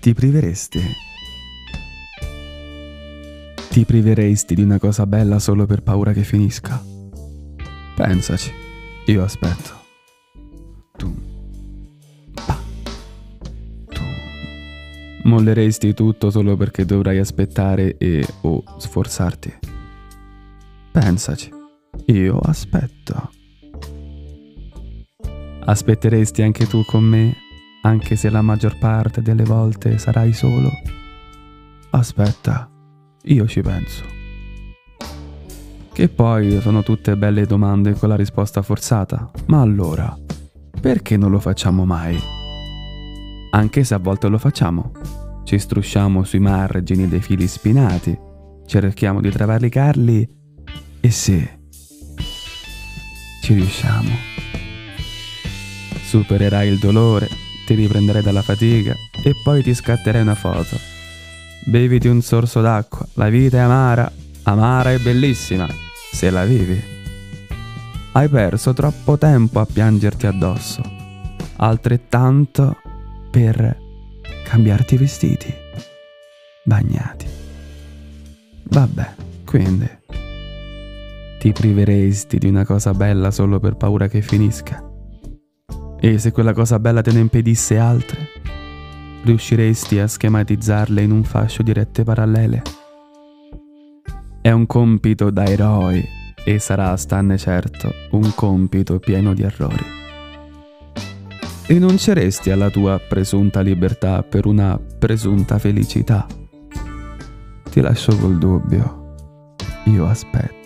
Ti priveresti? Ti priveresti di una cosa bella solo per paura che finisca? Pensaci, io aspetto. Tu. Tu. Molleresti tutto solo perché dovrai aspettare e o sforzarti? Pensaci, io aspetto. Aspetteresti anche tu con me, anche se la maggior parte delle volte sarai solo? Aspetta, io ci penso. Che poi sono tutte belle domande con la risposta forzata, ma allora, perché non lo facciamo mai? Anche se a volte lo facciamo. Ci strusciamo sui margini dei fili spinati, cerchiamo di travalicarli e se ci riusciamo supererai il dolore, ti riprenderai dalla fatica e poi ti scatterai una foto. Beviti un sorso d'acqua, la vita è amara, amara e bellissima, se la vivi. Hai perso troppo tempo a piangerti addosso, altrettanto per cambiarti i vestiti, bagnati. Vabbè, quindi ti priveresti di una cosa bella solo per paura che finisca? E se quella cosa bella te ne impedisse altre, riusciresti a schematizzarle in un fascio di rette parallele? È un compito da eroi e sarà, stanne certo, un compito pieno di errori. Rinunceresti alla tua presunta libertà per una presunta felicità? Ti lascio col dubbio. Io aspetto.